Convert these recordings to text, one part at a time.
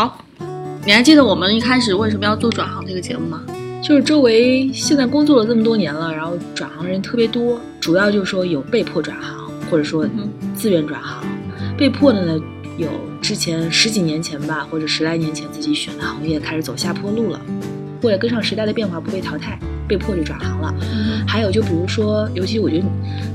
好，你还记得我们一开始为什么要做转行这个节目吗？就是周围现在工作了这么多年了，然后转行人特别多，主要就是说有被迫转行，或者说自愿转行。被迫的呢，有之前十几年前吧，或者十来年前自己选的行业开始走下坡路了，为了跟上时代的变化不被淘汰，被迫就转行了。还有就比如说，尤其我觉得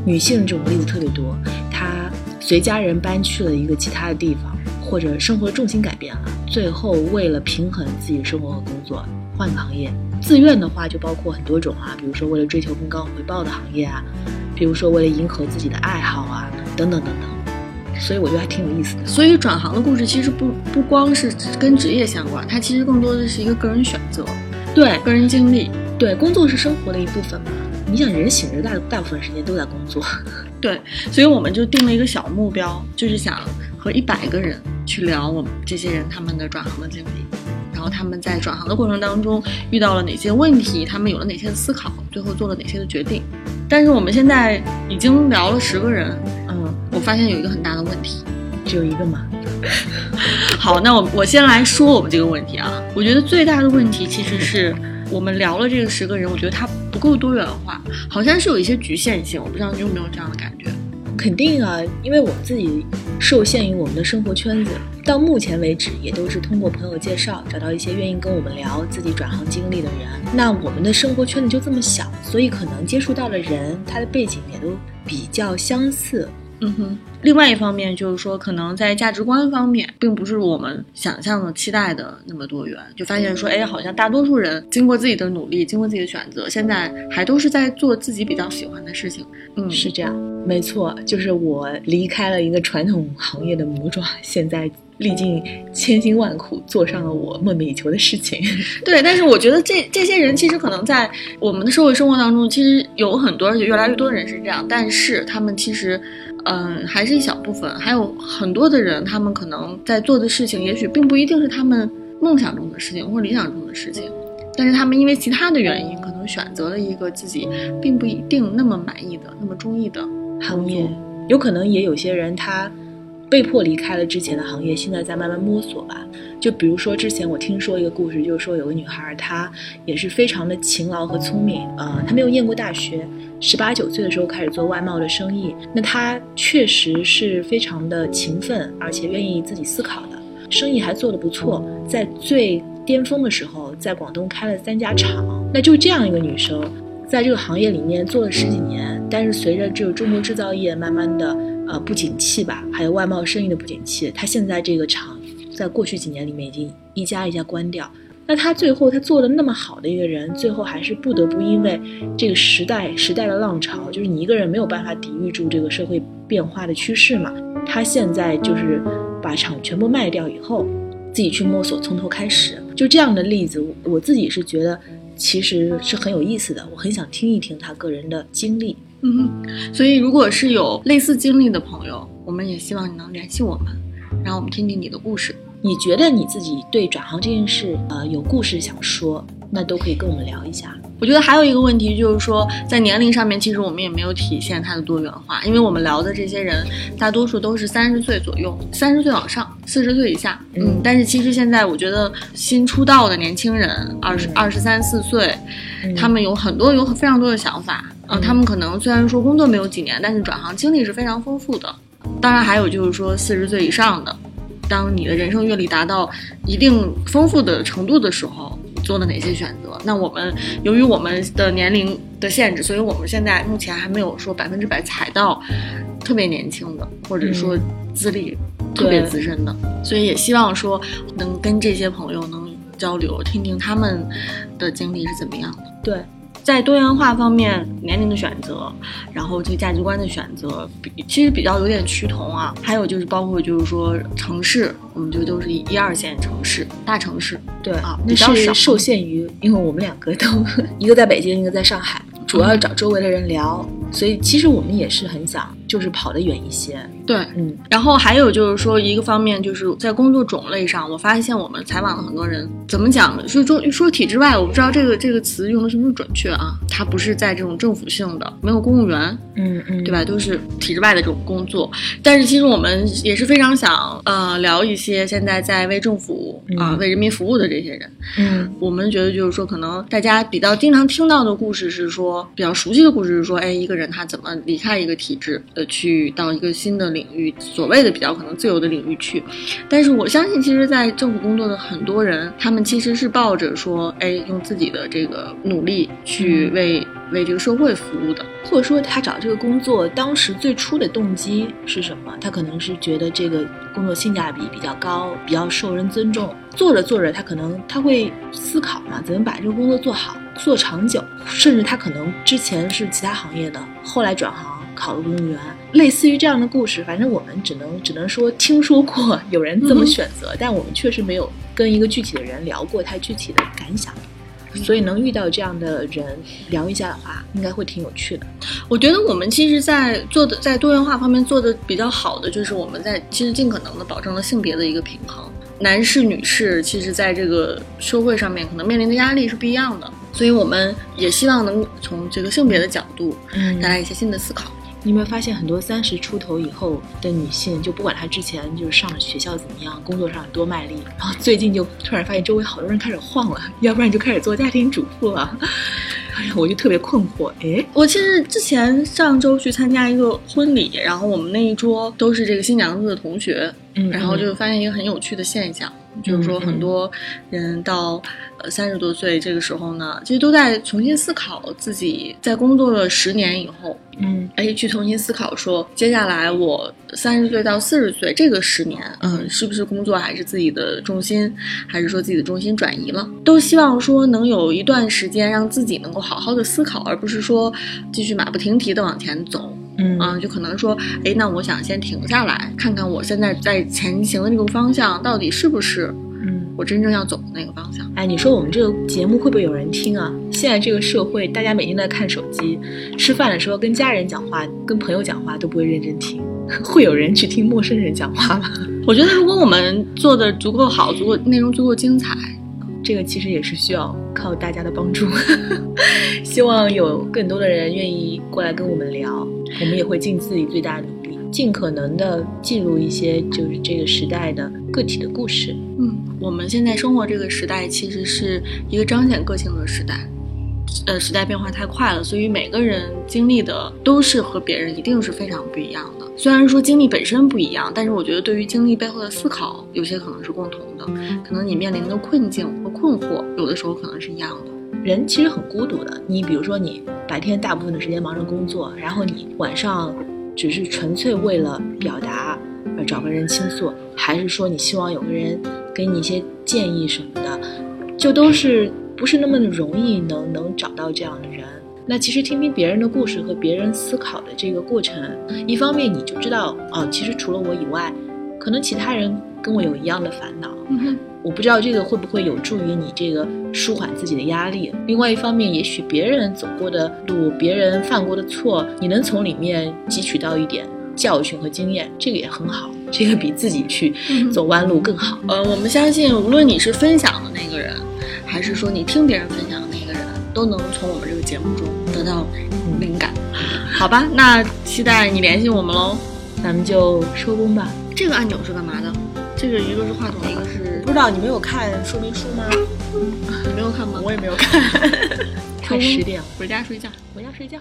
女性这种例子特别多，她随家人搬去了一个其他的地方，或者生活重心改变了，最后为了平衡自己的生活和工作，换个行业。自愿的话就包括很多种啊，比如说为了追求更高回报的行业啊，比如说为了迎合自己的爱好啊，等等等等。所以我觉得还挺有意思的。所以转行的故事其实不不光是跟职业相关，它其实更多的是一个个人选择，对个人经历，对工作是生活的一部分嘛。你想人醒着大大部分时间都在工作，对，所以我们就定了一个小目标，就是想和一百个人去聊我们这些人他们的转行的经历。然后他们在转行的过程当中遇到了哪些问题？他们有了哪些思考？最后做了哪些的决定？但是我们现在已经聊了十个人，嗯，我发现有一个很大的问题，只有一个吗？好，那我我先来说我们这个问题啊。我觉得最大的问题其实是我们聊了这个十个人，我觉得他不够多元化，好像是有一些局限性。我不知道你有没有这样的感觉？肯定啊，因为我们自己受限于我们的生活圈子，到目前为止也都是通过朋友介绍找到一些愿意跟我们聊自己转行经历的人。那我们的生活圈子就这么小，所以可能接触到的人，他的背景也都比较相似。嗯哼。另外一方面就是说，可能在价值观方面，并不是我们想象的、期待的那么多元。就发现说，哎，好像大多数人经过自己的努力，经过自己的选择，现在还都是在做自己比较喜欢的事情。嗯，是这样，没错，就是我离开了一个传统行业的魔爪，现在历尽千辛万苦，做上了我梦寐以求的事情。对，但是我觉得这这些人其实可能在我们的社会生活当中，其实有很多，而且越来越多的人是这样，但是他们其实。嗯，还是一小部分，还有很多的人，他们可能在做的事情，也许并不一定是他们梦想中的事情或者理想中的事情，但是他们因为其他的原因，可能选择了一个自己并不一定那么满意的、那么中意的行业。有可能也有些人他。被迫离开了之前的行业，现在在慢慢摸索吧。就比如说之前我听说一个故事，就是说有个女孩，她也是非常的勤劳和聪明，呃，她没有念过大学，十八九岁的时候开始做外贸的生意。那她确实是非常的勤奋，而且愿意自己思考的，生意还做得不错。在最巅峰的时候，在广东开了三家厂。那就这样一个女生，在这个行业里面做了十几年，但是随着这个中国制造业慢慢的。呃，不景气吧，还有外贸生意的不景气，他现在这个厂，在过去几年里面已经一家一家关掉。那他最后他做的那么好的一个人，最后还是不得不因为这个时代时代的浪潮，就是你一个人没有办法抵御住这个社会变化的趋势嘛。他现在就是把厂全部卖掉以后，自己去摸索，从头开始。就这样的例子，我自己是觉得其实是很有意思的，我很想听一听他个人的经历。嗯，所以如果是有类似经历的朋友，我们也希望你能联系我们，让我们听听你的故事。你觉得你自己对转行这件事，呃，有故事想说，那都可以跟我们聊一下。我觉得还有一个问题就是说，在年龄上面，其实我们也没有体现它的多元化，因为我们聊的这些人，大多数都是三十岁左右，三十岁往上，四十岁以下。嗯，但是其实现在我觉得新出道的年轻人，二十二十三四岁，他们有很多有非常多的想法。嗯，他们可能虽然说工作没有几年，但是转行经历是非常丰富的。当然，还有就是说四十岁以上的，当你的人生阅历达到一定丰富的程度的时候。做了哪些选择？那我们由于我们的年龄的限制，所以我们现在目前还没有说百分之百踩到特别年轻的，或者说资历特别资深的。所以也希望说能跟这些朋友能交流，听听他们的经历是怎么样的。对。在多元化方面，年龄的选择，然后这个价值观的选择，比其实比较有点趋同啊。还有就是包括就是说城市，我们就都是一二线城市、大城市，对啊，比较少受限于，因为我们两个都 一个在北京，一个在上海，主要找周围的人聊，所以其实我们也是很想，就是跑得远一些。对，嗯然后还有就是说，一个方面就是在工作种类上，我发现我们采访了很多人，怎么讲呢？说中说体制外，我不知道这个这个词用的是不是准确啊？它不是在这种政府性的，没有公务员，嗯嗯，对吧？都是体制外的这种工作。但是其实我们也是非常想呃聊一些现在在为政府啊、嗯为人民服务的这些人。嗯我们觉得就是说，可能大家比较经常听到的故事是说，比较熟悉的故事是说，哎，一个人他怎么离开一个体制，呃，去到一个新的领域，所谓的比较可能自由的领域去。但是我相信，其实，在政府工作的很多人，他们其实是抱着说，哎，用自己的这个努力去为、为这个社会服务的。或者说他找这个工作当时最初的动机是什么？他可能是觉得这个工作性价比比较高，比较受人尊重。做着做着，他可能他会思考嘛，怎么把这个工作做好、做长久。甚至他可能之前是其他行业的，后来转行考了公务员。类似于这样的故事，反正我们只能只能说听说过有人这么嗯选择，但我们确实没有跟一个具体的人聊过他具体的感想。所以能遇到这样的人聊一下的话，应该会挺有趣的。我觉得我们其实，在做的在多元化方面做的比较好的，就是我们在其实尽可能的保证了性别的一个平衡。男士、女士，其实在这个社会上面可能面临的压力是不一样的，所以我们也希望能从这个性别的角度嗯带来一些新的思考。你有没有发现很多三十出头以后的女性，就不管她之前就是上了学校怎么样，工作上有多卖力，然后最近就突然发现周围好多人开始晃了，要不然就开始做家庭主妇了。哎呀，我就特别困惑，哎，我其实之前上周去参加一个婚礼，然后我们那一桌都是这个新娘子的同学，嗯然后就发现一个很有趣的现象，就是说很多人到呃三十多岁这个时候呢，其实都在重新思考自己在工作了十年以后，嗯哎，去重新思考说，接下来我三十岁到四十岁这个十年，嗯，是不是工作还是自己的重心，还是说自己的重心转移了？都希望说能有一段时间让自己能够好好的思考，而不是说继续马不停蹄的往前走。嗯啊，就可能说，哎，那我想先停下来，看看我现在在前行的这个方向到底是不是嗯，我真正要走的那个方向。哎，你说我们这个节目会不会有人听啊？现在这个社会，大家每天都在看手机，吃饭的时候跟家人讲话、跟朋友讲话都不会认真听，会有人去听陌生人讲话吗？我觉得如果我们做的足够好，足够内容足够精彩，这个其实也是需要靠大家的帮助。希望有更多的人愿意过来跟我们聊，我们也会尽自己最大的努力，尽可能的记录一些就是这个时代的个体的故事。嗯，我们现在生活这个时代其实是一个彰显个性的时代。呃，时代变化太快了，所以每个人经历的都是和别人一定是非常不一样的。虽然说经历本身不一样，但是我觉得对于经历背后的思考，有些可能是共同的。可能你面临的困境和困惑，有的时候可能是一样的。人其实很孤独的。你比如说，你白天大部分的时间忙着工作，然后你晚上只是纯粹为了表达而找个人倾诉，还是说你希望有个人给你一些建议什么的，就都是不是那么的容易能能找到这样的人。那其实听听别人的故事和别人思考的这个过程，一方面你就知道哦，其实除了我以外，可能其他人跟我有一样的烦恼。嗯哼，我不知道这个会不会有助于你这个舒缓自己的压力。另外一方面，也许别人走过的路，别人犯过的错，你能从里面汲取到一点教训和经验，这个也很好。这个比自己去嗯走弯路更好。呃，我们相信，无论你是分享的那个人，还是说你听别人分享的那个人，都能从我们这个节目中得到灵感。好吧，那期待你联系我们喽。咱们就收工吧。这个按钮是干嘛的？这个一个是话筒，一个是不知道你没有看说明书吗？你没有看吗？我也没有看。快十点了，回家睡觉。回家睡觉。